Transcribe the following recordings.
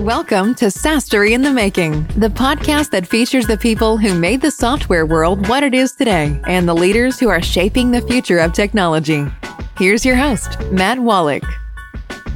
Welcome to SaaStory in the Making, the podcast that features the people who made the software world what it is today and the leaders who are shaping the future of technology. Here's your host, Matt Wolach.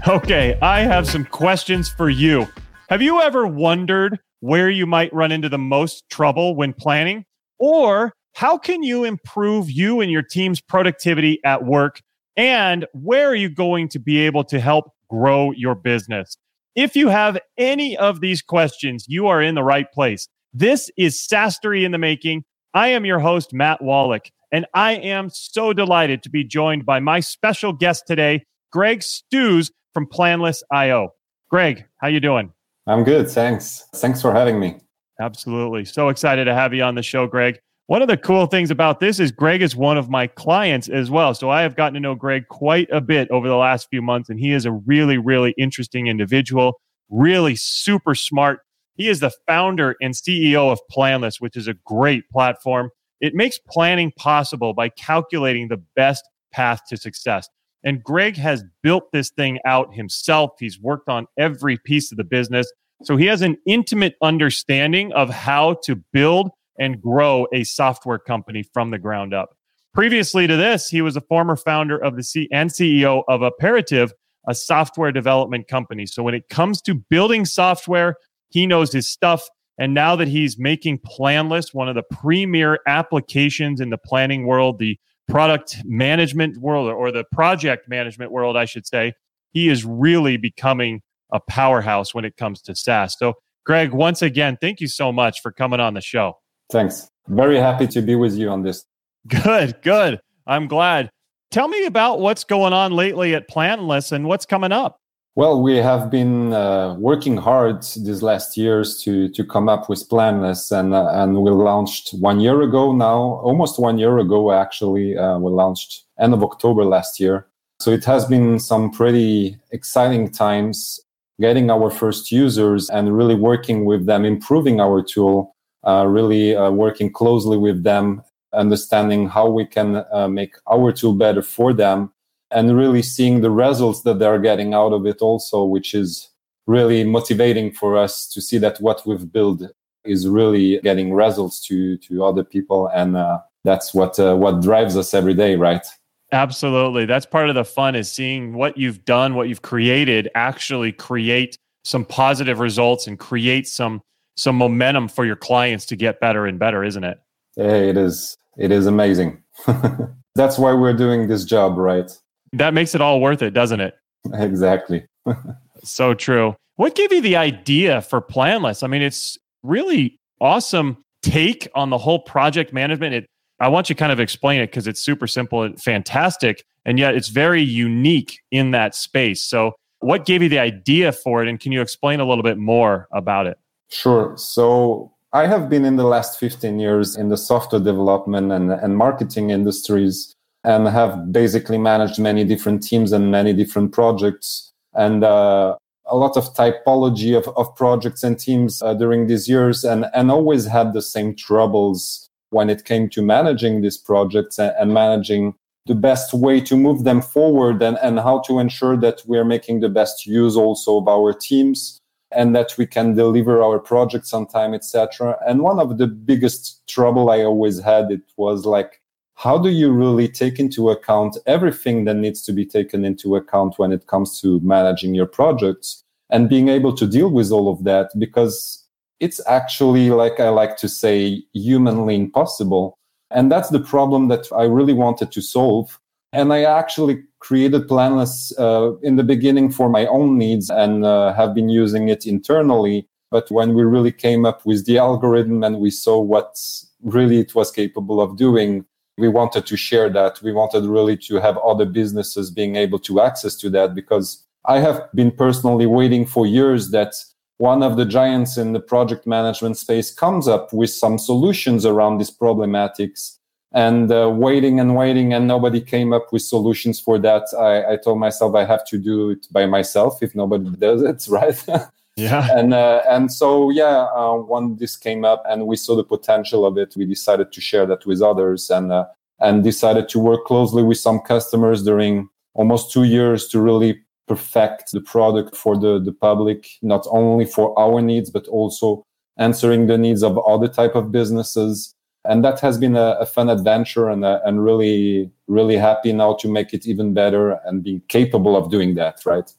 Okay, I have some questions for you. Have you ever wondered where you might run into the most trouble when planning? Or how can you improve you and your team's productivity at work? And where are you going to be able to help grow your business? If you have any of these questions, you are in the right place. This is SaaStory in the Making. I am your host, Matt Wolach, and I am so delighted to be joined by my special guest today, Greg Stews from Planless.io. Greg, how you doing? I'm good, thanks. Thanks for having me. Absolutely. So excited to have you on the show, Greg. One of the cool things about this is Greg is one of my clients as well. So I have gotten to know Greg quite a bit over the last few months, and he is a really, really interesting individual, really super smart. He is the founder and CEO of Planless, which is a great platform. It makes planning possible by calculating the best path to success. And Greg has built this thing out himself. He's worked on every piece of the business. So he has an intimate understanding of how to build and grow a software company from the ground up. Previously to this, he was a former founder of the C and CEO of Aperative, a software development company. So when it comes to building software, he knows his stuff. And now that he's making Planless, one of the premier applications in the planning world, the product management world, or the project management world, I should say, he is really becoming a powerhouse when it comes to SaaS. So, Greg, once again, thank you so much for coming on the show. Thanks. Very happy to be with you on this. Good, good. I'm glad. Tell me about what's going on lately at Planless and what's coming up. Well, we have been uh, working hard these last years to to come up with Planless, and uh, and we launched one year ago now, almost one year ago actually. Uh, we launched end of October last year, so it has been some pretty exciting times getting our first users and really working with them, improving our tool, really uh, working closely with them, understanding how we can uh, make our tool better for them, and really seeing the results that they're getting out of it also, which is really motivating for us to see that what we've built is really getting results to to other people and uh, that's what uh, what drives us every day right? Absolutely. That's part of the fun is seeing what you've done what you've created actually create some positive results and create some some momentum for your clients to get better and better, isn't it? Hey, it is. It is amazing. That's why we're doing this job, right? That makes it all worth it, doesn't it? Exactly. so true. What gave you the idea for Planless? I mean, it's really awesome take on the whole project management. It, I want you to kind of explain it because it's super simple and fantastic, and yet it's very unique in that space. So, what gave you the idea for it, and can you explain a little bit more about it? Sure. So I have been in the last 15 years in the software development and, and marketing industries and have basically managed many different teams and many different projects and uh, a lot of typology of, of projects and teams uh, during these years and, and always had the same troubles when it came to managing these projects and, and managing the best way to move them forward and, and how to ensure that we're making the best use also of our teams and that we can deliver our projects on time etc and one of the biggest trouble i always had it was like how do you really take into account everything that needs to be taken into account when it comes to managing your projects and being able to deal with all of that? Because it's actually like i like to say humanly impossible. And that's the problem that i really wanted to solve. And I actually created Planless uh, in the beginning for my own needs and uh, have been using it internally. But when we really came up with the algorithm and we saw what really it was capable of doing, we wanted to share that. We wanted really to have other businesses being able to access to that because I have been personally waiting for years that one of the giants in the project management space comes up with some solutions around these problematics and uh, waiting and waiting and nobody came up with solutions for that. I, I, told myself i have to do it by myself if nobody does it right? Yeah. And uh, and so yeah uh, when this came up and we saw the potential of it. We decided to share that with others and uh, and decided to work closely with some customers during almost two years to really perfect the product for the, the public, not only for our needs, but also answering the needs of other type of businesses. And that has been a, a fun adventure and, uh, and really, really happy now to make it even better and be capable of doing that, right?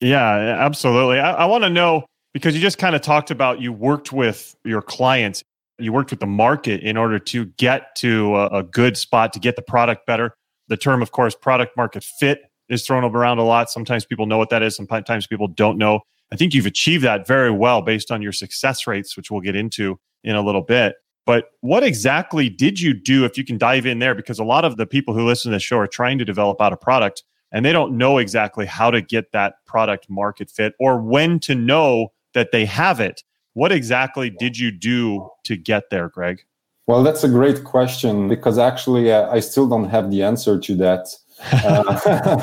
Yeah, absolutely. I, I want to know because you just kind of talked about you worked with your clients, you worked with the market in order to get to a, a good spot to get the product better. The term, of course, product market fit is thrown around a lot. Sometimes people know what that is, sometimes people don't know. I think you've achieved that very well based on your success rates, which we'll get into in a little bit. But what exactly did you do if you can dive in there? Because a lot of the people who listen to the show are trying to develop out a product and they don't know exactly how to get that product market fit or when to know that they have it. What exactly did you do to get there, Greg? Well, that's a great question because actually uh, I still don't have the answer to that. Uh,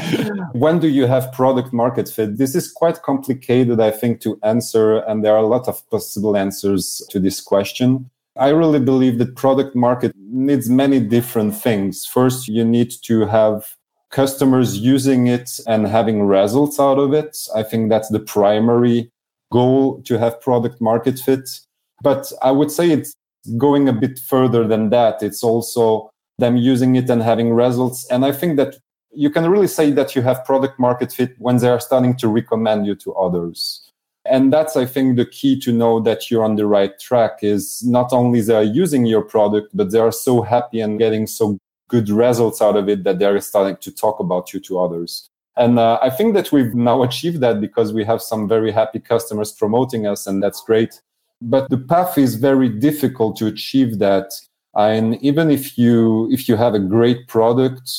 when do you have product market fit? This is quite complicated, I think, to answer, and there are a lot of possible answers to this question. I really believe that product market needs many different things. First, you need to have customers using it and having results out of it. I think that's the primary goal to have product market fit. But I would say it's going a bit further than that. It's also them using it and having results. And I think that you can really say that you have product market fit when they are starting to recommend you to others. And that's, I think, the key to know that you're on the right track is not only they are using your product, but they are so happy and getting so good results out of it that they're starting to talk about you to others. And uh, I think that we've now achieved that because we have some very happy customers promoting us, and that's great. But the path is very difficult to achieve that. And even if you if you have a great product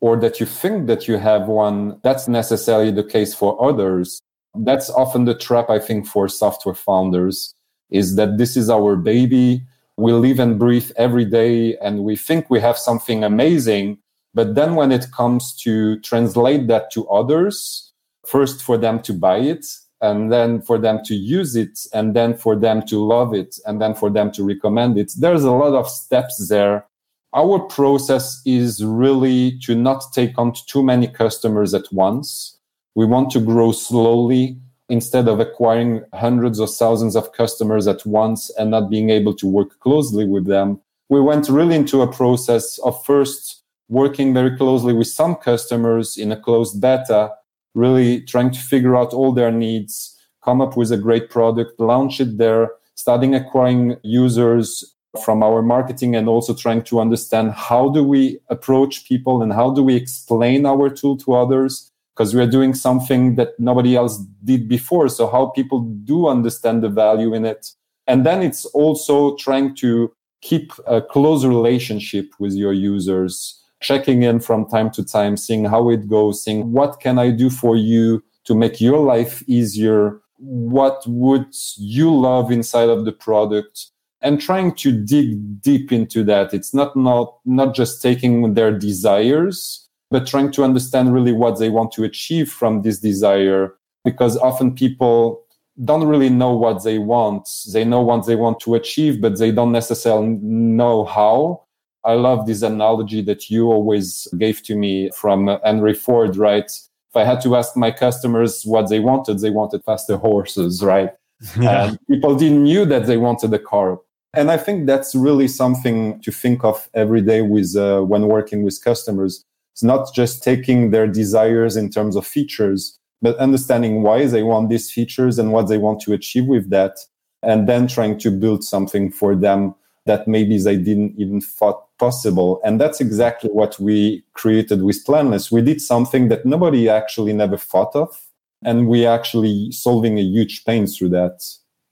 or that you think that you have one, that's necessarily the case for others that's often the trap i think for software founders is that this is our baby. We live and breathe every day and we think we have something amazing but then when it comes to translate that to others first for them to buy it and then for them to use it and then for them to love it and then for them to recommend it there's a lot of steps there. Our process is really to not take on too many customers at once we want to grow slowly instead of acquiring hundreds or thousands of customers at once and not being able to work closely with them. We went really into a process of first working very closely with some customers in a closed beta, really trying to figure out all their needs, come up with a great product, launch it there, starting acquiring users from our marketing and also trying to understand how do we approach people and how do we explain our tool to others because we're doing something that nobody else did before. So how people do understand the value in it. And then it's also trying to keep a close relationship with your users, checking in from time to time, seeing how it goes, seeing what can I do for you to make your life easier? What would you love inside of the product? And trying to dig deep into that. It's not, not, not just taking their desires, but trying to understand really what they want to achieve from this desire because often people don't really know what they want. They know what they want to achieve, but they don't necessarily know how. I love this analogy that you always gave to me from Henry Ford, right? If I had to ask my customers what they wanted, they wanted faster horses, right? Yeah. And people didn't knew that they wanted a car. And I think that's really something to think of every day with uh, when working with customers it's not just taking their desires in terms of features, but understanding why they want these features and what they want to achieve with that. And then trying to build something for them that maybe they didn't even thought possible. And that's exactly what we created with Planless. We did something that nobody actually never thought of. And we actually solving a huge pain through that.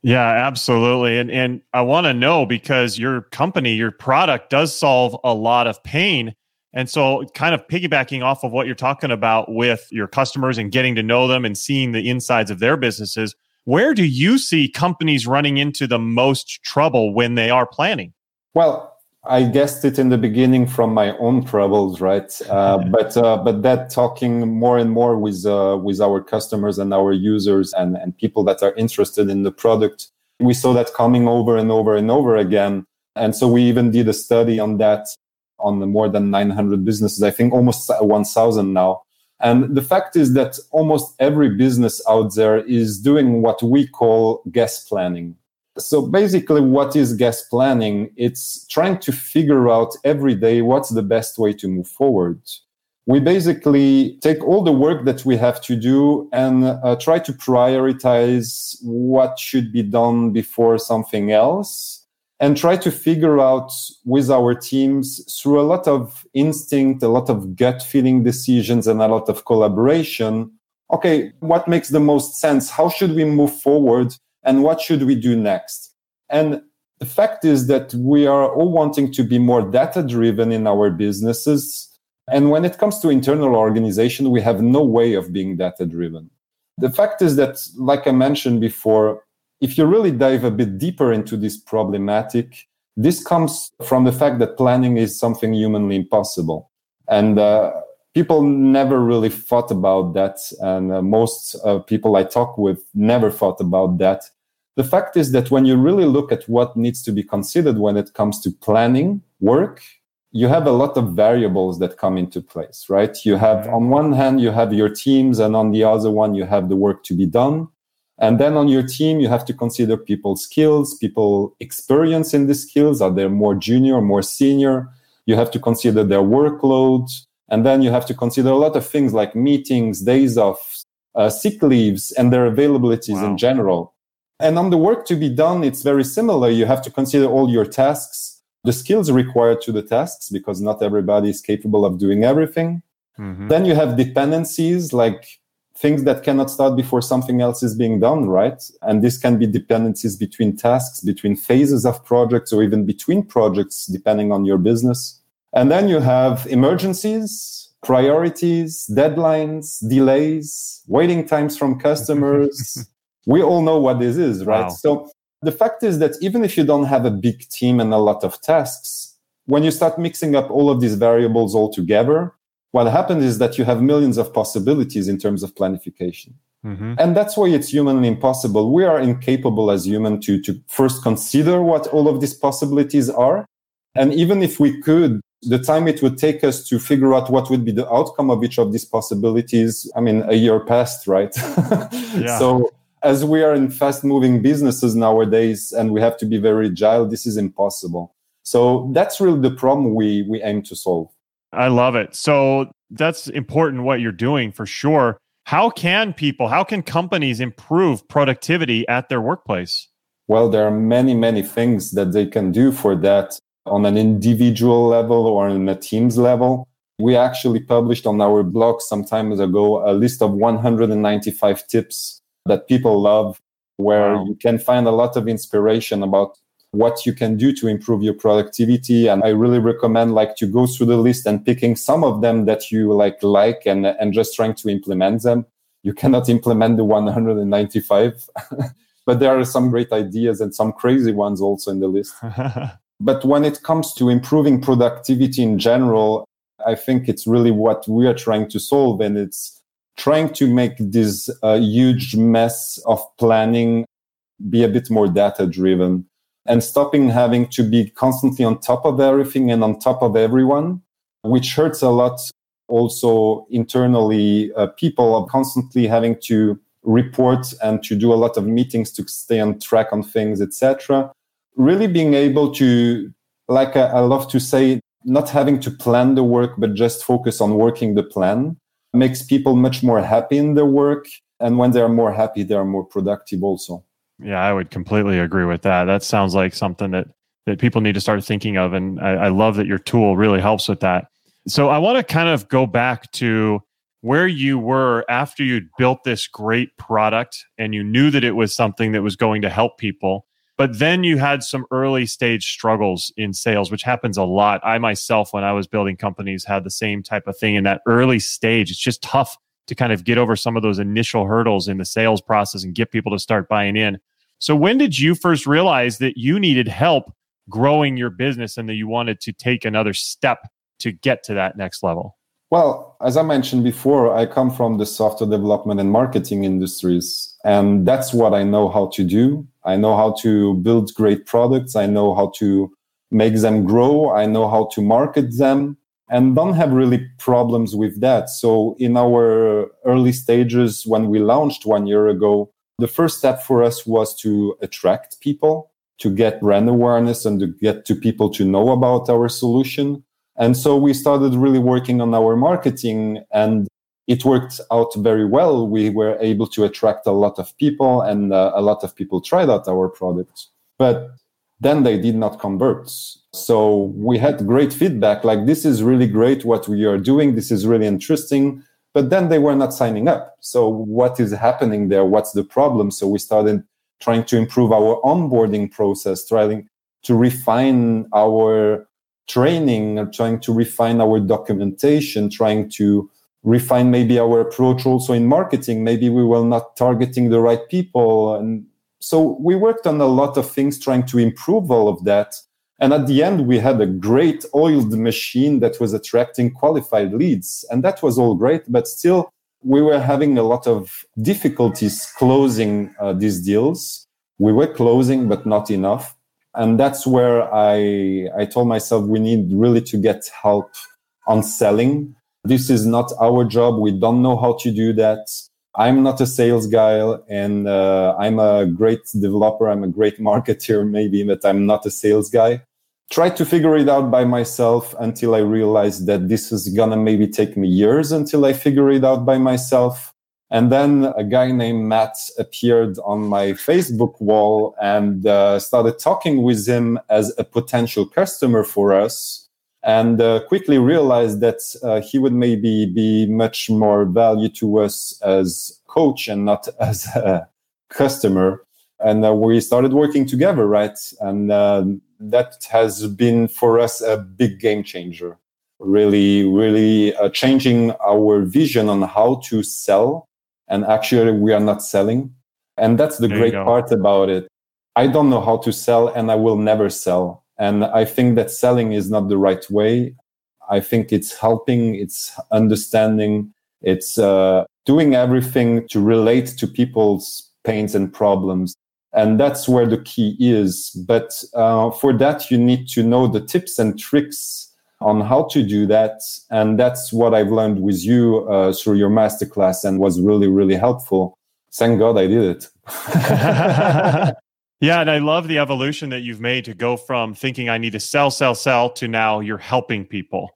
Yeah, absolutely. And and I want to know because your company, your product does solve a lot of pain. And so, kind of piggybacking off of what you're talking about with your customers and getting to know them and seeing the insides of their businesses, where do you see companies running into the most trouble when they are planning? Well, I guessed it in the beginning from my own troubles, right? Uh, but uh, but that talking more and more with uh, with our customers and our users and and people that are interested in the product, we saw that coming over and over and over again. And so we even did a study on that on more than 900 businesses, I think almost 1,000 now. And the fact is that almost every business out there is doing what we call guest planning. So basically, what is guest planning? It's trying to figure out every day what's the best way to move forward. We basically take all the work that we have to do and uh, try to prioritize what should be done before something else and try to figure out with our teams through a lot of instinct, a lot of gut feeling decisions, and a lot of collaboration. Okay, what makes the most sense? How should we move forward? And what should we do next? And the fact is that we are all wanting to be more data driven in our businesses. And when it comes to internal organization, we have no way of being data driven. The fact is that, like I mentioned before, if you really dive a bit deeper into this problematic, this comes from the fact that planning is something humanly impossible. And uh, people never really thought about that. And uh, most uh, people I talk with never thought about that. The fact is that when you really look at what needs to be considered when it comes to planning work, you have a lot of variables that come into place, right? You have, on one hand, you have your teams, and on the other one, you have the work to be done. And then on your team, you have to consider people's skills, people experience in the skills. Are they more junior, more senior? You have to consider their workload. And then you have to consider a lot of things like meetings, days off, uh, sick leaves, and their availabilities wow. in general. And on the work to be done, it's very similar. You have to consider all your tasks, the skills required to the tasks, because not everybody is capable of doing everything. Mm-hmm. Then you have dependencies like things that cannot start before something else is being done, right? And this can be dependencies between tasks, between phases of projects, or even between projects, depending on your business. And then you have emergencies, priorities, deadlines, delays, waiting times from customers. we all know what this is, right? Wow. So the fact is that even if you don't have a big team and a lot of tasks, when you start mixing up all of these variables all together, what happens is that you have millions of possibilities in terms of planification. Mm-hmm. And that's why it's humanly impossible. We are incapable as human to, to first consider what all of these possibilities are. And even if we could, the time it would take us to figure out what would be the outcome of each of these possibilities, I mean, a year passed, right? yeah. So as we are in fast moving businesses nowadays and we have to be very agile, this is impossible. So that's really the problem we, we aim to solve. I love it. So that's important what you're doing for sure. How can people, how can companies improve productivity at their workplace? Well, there are many, many things that they can do for that on an individual level or on a team's level. We actually published on our blog some time ago a list of 195 tips that people love, where wow. you can find a lot of inspiration about what you can do to improve your productivity. And i really recommend like to go through the list and picking some of them that you like like and and just trying to implement them. You cannot implement the 195 but there are some great ideas and some crazy ones also in the list. But when it comes to improving productivity in general i think it's really what we are trying to solve. And it's trying to make this uh, huge mess of planning be a bit more data driven and stopping having to be constantly on top of everything and on top of everyone, which hurts a lot also internally. Uh, people are constantly having to report and to do a lot of meetings to stay on track on things, etc. Really being able to, like I, I love to say, not having to plan the work, but just focus on working the plan makes people much more happy in their work. And when they are more happy, they are more productive also. Yeah, I would completely agree with that. That sounds like something that that people need to start thinking of, and I, I love that your tool really helps with that. So I want to kind of go back to where you were after you'd built this great product and you knew that it was something that was going to help people but then you had some early stage struggles in sales which happens a lot i myself when i was building companies had the same type of thing in that early stage it's just tough to kind of get over some of those initial hurdles in the sales process and get people to start buying in so when did you first realize that you needed help growing your business and that you wanted to take another step to get to that next level? Well, as I mentioned before, I come from the software development and marketing industries, and that's what I know how to do. I know how to build great products. I know how to make them grow. I know how to market them. and don't have really problems with that. So in our early stages, when we launched one year ago, the first step for us was to attract people, to get brand awareness and to get to people to know about our solution. And so we started really working on our marketing and it worked out very well. We were able to attract a lot of people and uh, a lot of people tried out our product. But then they did not convert. So we had great feedback like, this is really great what we are doing. This is really interesting. But then they were not signing up. So what is happening there? What's the problem? So we started trying to improve our onboarding process, trying to refine our training, trying to refine our documentation, trying to refine maybe our approach also in marketing. Maybe we were not targeting the right people. And so we worked on a lot of things trying to improve all of that. And at the end, we had a great oiled machine that was attracting qualified leads. And that was all great. But still, we were having a lot of difficulties closing uh, these deals. We were closing, but not enough. And that's where I, I told myself we need really to get help on selling. This is not our job. We don't know how to do that. I'm not a sales guy and uh, I'm a great developer. I'm a great marketer, maybe, but I'm not a sales guy tried to figure it out by myself until I realized that this is gonna maybe take me years until I figure it out by myself. And then a guy named Matt appeared on my Facebook wall and uh, started talking with him as a potential customer for us. And uh, quickly realized that uh, he would maybe be much more value to us as coach and not as a customer. And uh, we started working together, right? And uh, that has been for us a big game changer. Really, really uh, changing our vision on how to sell. And actually, we are not selling. And that's the there great part about it. I don't know how to sell and I will never sell. And I think that selling is not the right way. I think it's helping, it's understanding, it's uh, doing everything to relate to people's pains and problems and that's where the key is. But uh, for that, you need to know the tips and tricks on how to do that. And that's what I've learned with you uh, through your masterclass and was really, really helpful. Thank God I did it. yeah. And I love the evolution that you've made to go from thinking I need to sell, sell, sell to now you're helping people.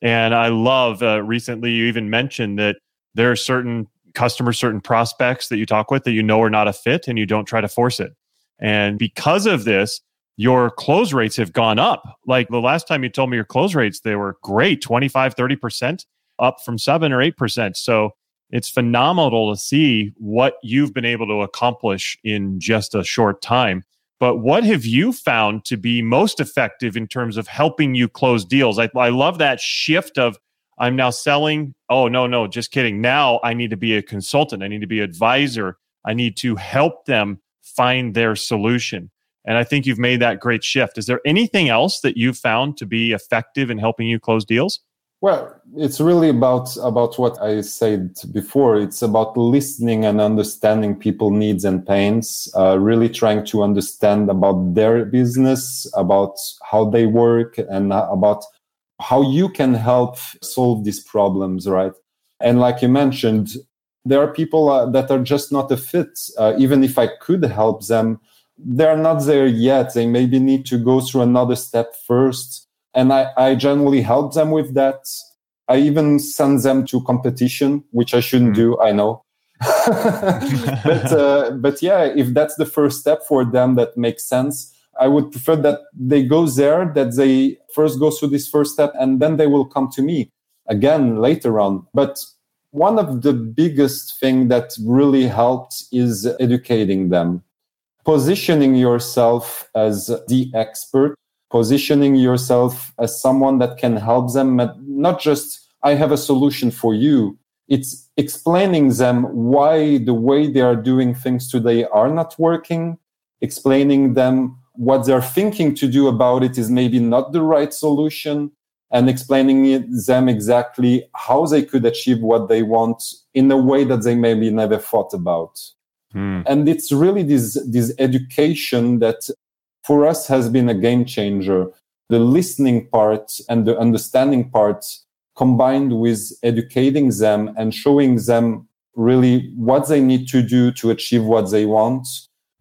And I love uh, recently you even mentioned that there are certain customers, certain prospects that you talk with that you know are not a fit and you don't try to force it. And because of this, your close rates have gone up. Like the last time you told me your close rates, they were great 25, 30% up from seven or 8%. So it's phenomenal to see what you've been able to accomplish in just a short time. But what have you found to be most effective in terms of helping you close deals? I, I love that shift of I'm now selling. Oh, no, no, just kidding. Now I need to be a consultant. I need to be an advisor. I need to help them find their solution. And I think you've made that great shift. Is there anything else that you've found to be effective in helping you close deals? Well, it's really about about what I said before. It's about listening and understanding people needs and pains. Uh, really trying to understand about their business, about how they work, and about how you can help solve these problems, right? And like you mentioned, there are people uh, that are just not a fit. Uh, even if I could help them, they're not there yet. They maybe need to go through another step first. And I, I generally help them with that. I even send them to competition, which I shouldn't mm. do, I know. but uh, but yeah, if that's the first step for them, that makes sense. I would prefer that they go there, that they first go through this first step, and then they will come to me again later on. But one of the biggest thing that really helped is educating them, positioning yourself as the expert, positioning yourself as someone that can help them, not just I have a solution for you. It's explaining them why the way they are doing things today are not working, explaining them what they're thinking to do about it is maybe not the right solution and explaining it, them exactly how they could achieve what they want in a way that they maybe never thought about. Hmm. And it's really this, this education that for us has been a game changer. the listening part and the understanding part combined with educating them and showing them really what they need to do to achieve what they want.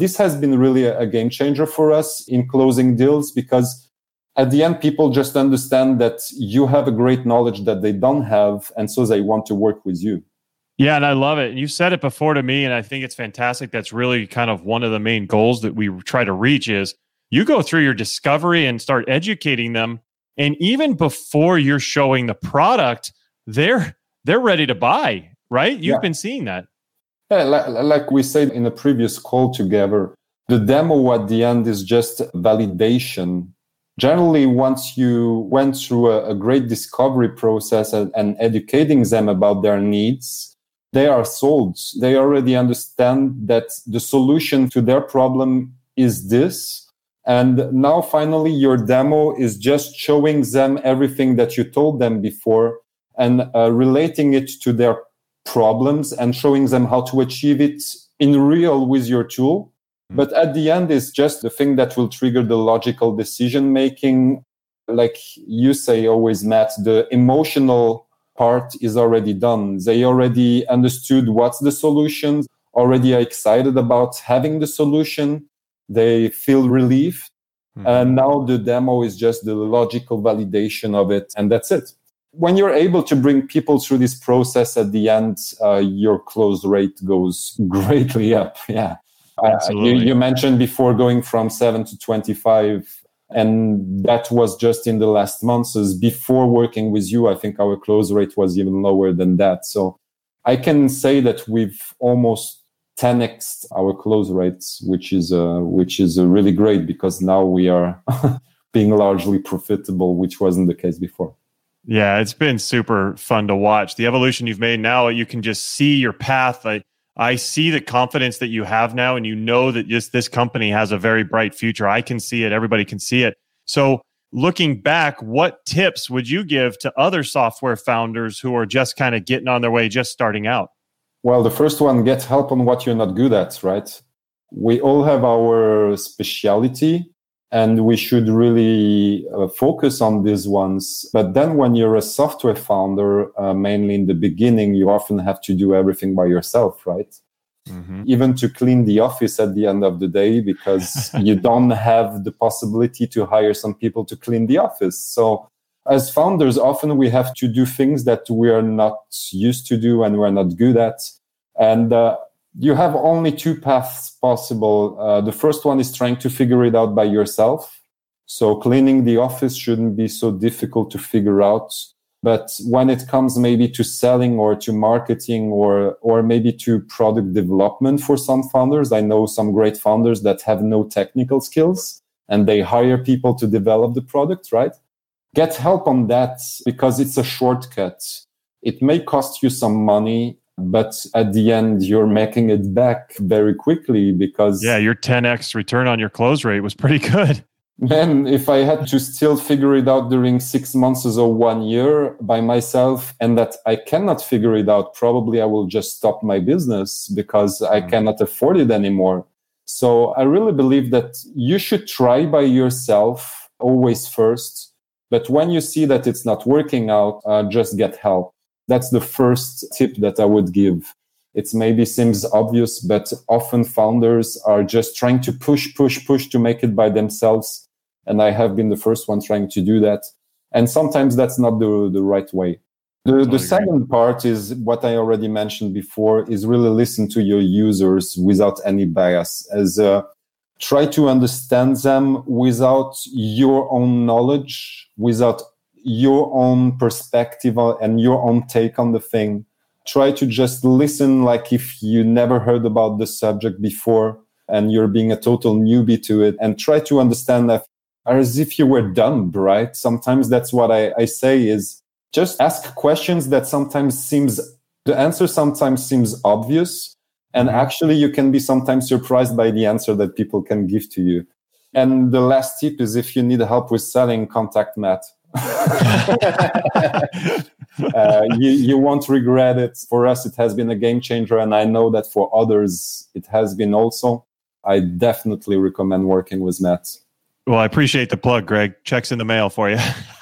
This has been really a, game changer for us in closing deals because at the end, people just understand that you have a great knowledge that they don't have. And so they want to work with you. Yeah, and I love it. And you said it before to me, and I think it's fantastic. That's really kind of one of the main goals that we try to reach is you go through your discovery and start educating them. And even before you're showing the product, they're they're ready to buy, right? You've yeah. been seeing that. Yeah, like, like we said in a previous call together, the demo at the end is just validation. Generally once you went through a, a great discovery process and, and, educating them about their needs they are sold they already understand that the solution to their problem is this. And now finally your demo is just showing them everything that you told them before and uh, relating it to their problems and showing them how to achieve it in real with your tool Mm-hmm. But at the end, it's just the thing that will trigger the logical decision making. Like you say always, Matt, the emotional part is already done. They already understood what's the solution, already are excited about having the solution. They feel relief. Mm-hmm. And now the demo is just the logical validation of it. And that's it. When you're able to bring people through this process at the end, uh, your close rate goes greatly up. Yeah. Uh, you, you, mentioned before going from seven to 25, and that was just in the last months. Before working with you, I think our close rate was even lower than that. So I can say that we've almost 10x our close rates, which is uh, which is uh, really great because now we are being largely profitable, which wasn't the case before. Yeah, it's been super fun to watch the evolution you've made. Now you can just see your path. Like I see the confidence that you have now, and you know that this this company has a very bright future. I can see it. Everybody can see it. So, looking back, what tips would you give to other software founders who are just kind of getting on their way, just starting out? Well, the first one, get help on what you're not good at. Right? We all have our speciality, and we should really uh, focus on these ones. But then, when you're a software founder, uh, mainly in the beginning, you often have to do everything by yourself, right? Mm-hmm. Even to clean the office at the end of the day, because you don't have the possibility to hire some people to clean the office. So, as founders, often we have to do things that we are not used to do and we're not good at. And uh, you have only two paths possible. Uh, the first one is trying to figure it out by yourself. So cleaning the office shouldn't be so difficult to figure out. But when it comes maybe to selling or to marketing or, or maybe to product development for some founders, I know some great founders that have no technical skills and they hire people to develop the product, right? Get help on that because it's a shortcut. It may cost you some money but at the end you're making it back very quickly because yeah your 10x return on your close rate was pretty good. Man if i had to still figure it out during six months or one year by myself and that i cannot figure it out probably i will just stop my business because i mm. cannot afford it anymore. So i really believe that you should try by yourself always first but when you see that it's not working out uh, just get help that's the first tip that I would give. It maybe seems obvious, but often founders are just trying to push, push, push to make it by themselves. And I have been the first one trying to do that. And sometimes that's not the, the right way. The, the second part is what I already mentioned before is really listen to your users without any bias as uh, try to understand them without your own knowledge, without your own perspective and your own take on the thing. Try to just listen like if you never heard about the subject before and you're being a total newbie to it and try to understand that as if you were dumb, right? Sometimes that's what I, I say is just ask questions that sometimes seems the answer sometimes seems obvious and mm-hmm. actually you can be sometimes surprised by the answer that people can give to you and the last tip is if you need help with selling contact matt uh, you, you won't regret it. For us, it has been a game changer, and I know that for others, it has been also. I definitely recommend working with Matt. Well, I appreciate the plug, Greg. Checks in the mail for you.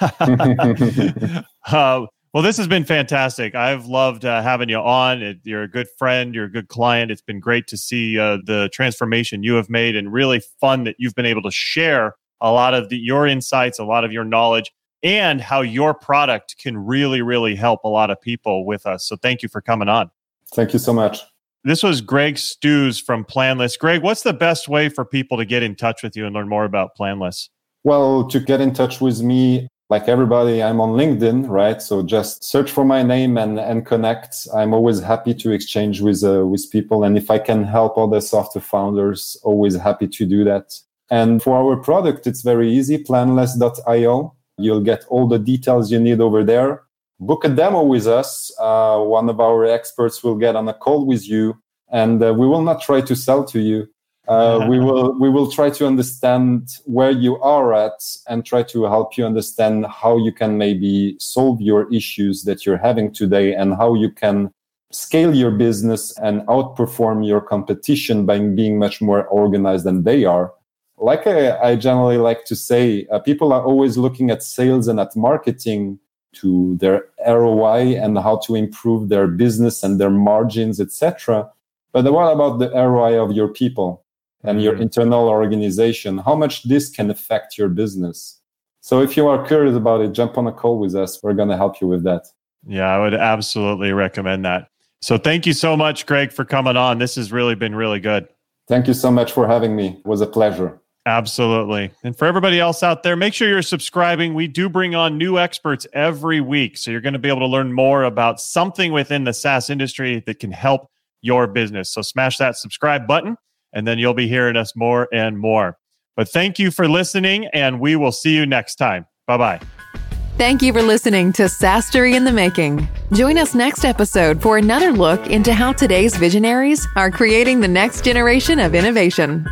uh, well, this has been fantastic. I've loved uh, having you on. It, you're a good friend. You're a good client. It's been great to see uh, the transformation you have made, and really fun that you've been able to share a lot of the, your insights, a lot of your knowledge, and how your product can really, really help a lot of people with us. So, thank you for coming on. Thank you so much. This was Greg Stews from Planless. Greg, what's the best way for people to get in touch with you and learn more about Planless? Well, to get in touch with me, like everybody, I'm on LinkedIn, right? So just search for my name and, and connect. I'm always happy to exchange with uh, with people, and if I can help other software founders, always happy to do that. And for our product, it's very easy. Planless.io. You'll get all the details you need over there book a demo with us. Uh, one of our experts will get on a call with you, and uh, we will not try to sell to you. Uh, we will we will try to understand where you are at and try to help you understand how you can maybe solve your issues that you're having today and how you can scale your business and outperform your competition by being much more organized than they are like I, I generally like to say, uh, people are always looking at sales and at marketing to their ROI and how to improve their business and their margins, etc. But what about the ROI of your people and your mm-hmm. internal organization? How much this can affect your business? So if you are curious about it, jump on a call with us. We're going to help you with that. Yeah, I would absolutely recommend that. So thank you so much, Greg, for coming on. This has really been really good. Thank you so much for having me. It was a pleasure. Absolutely. And for everybody else out there, make sure you're subscribing. We do bring on new experts every week. So you're going to be able to learn more about something within the SaaS industry that can help your business. So smash that subscribe button, and then you'll be hearing us more and more. But thank you for listening, and we will see you next time. Bye bye. Thank you for listening to SaaStory in the Making. Join us next episode for another look into how today's visionaries are creating the next generation of innovation.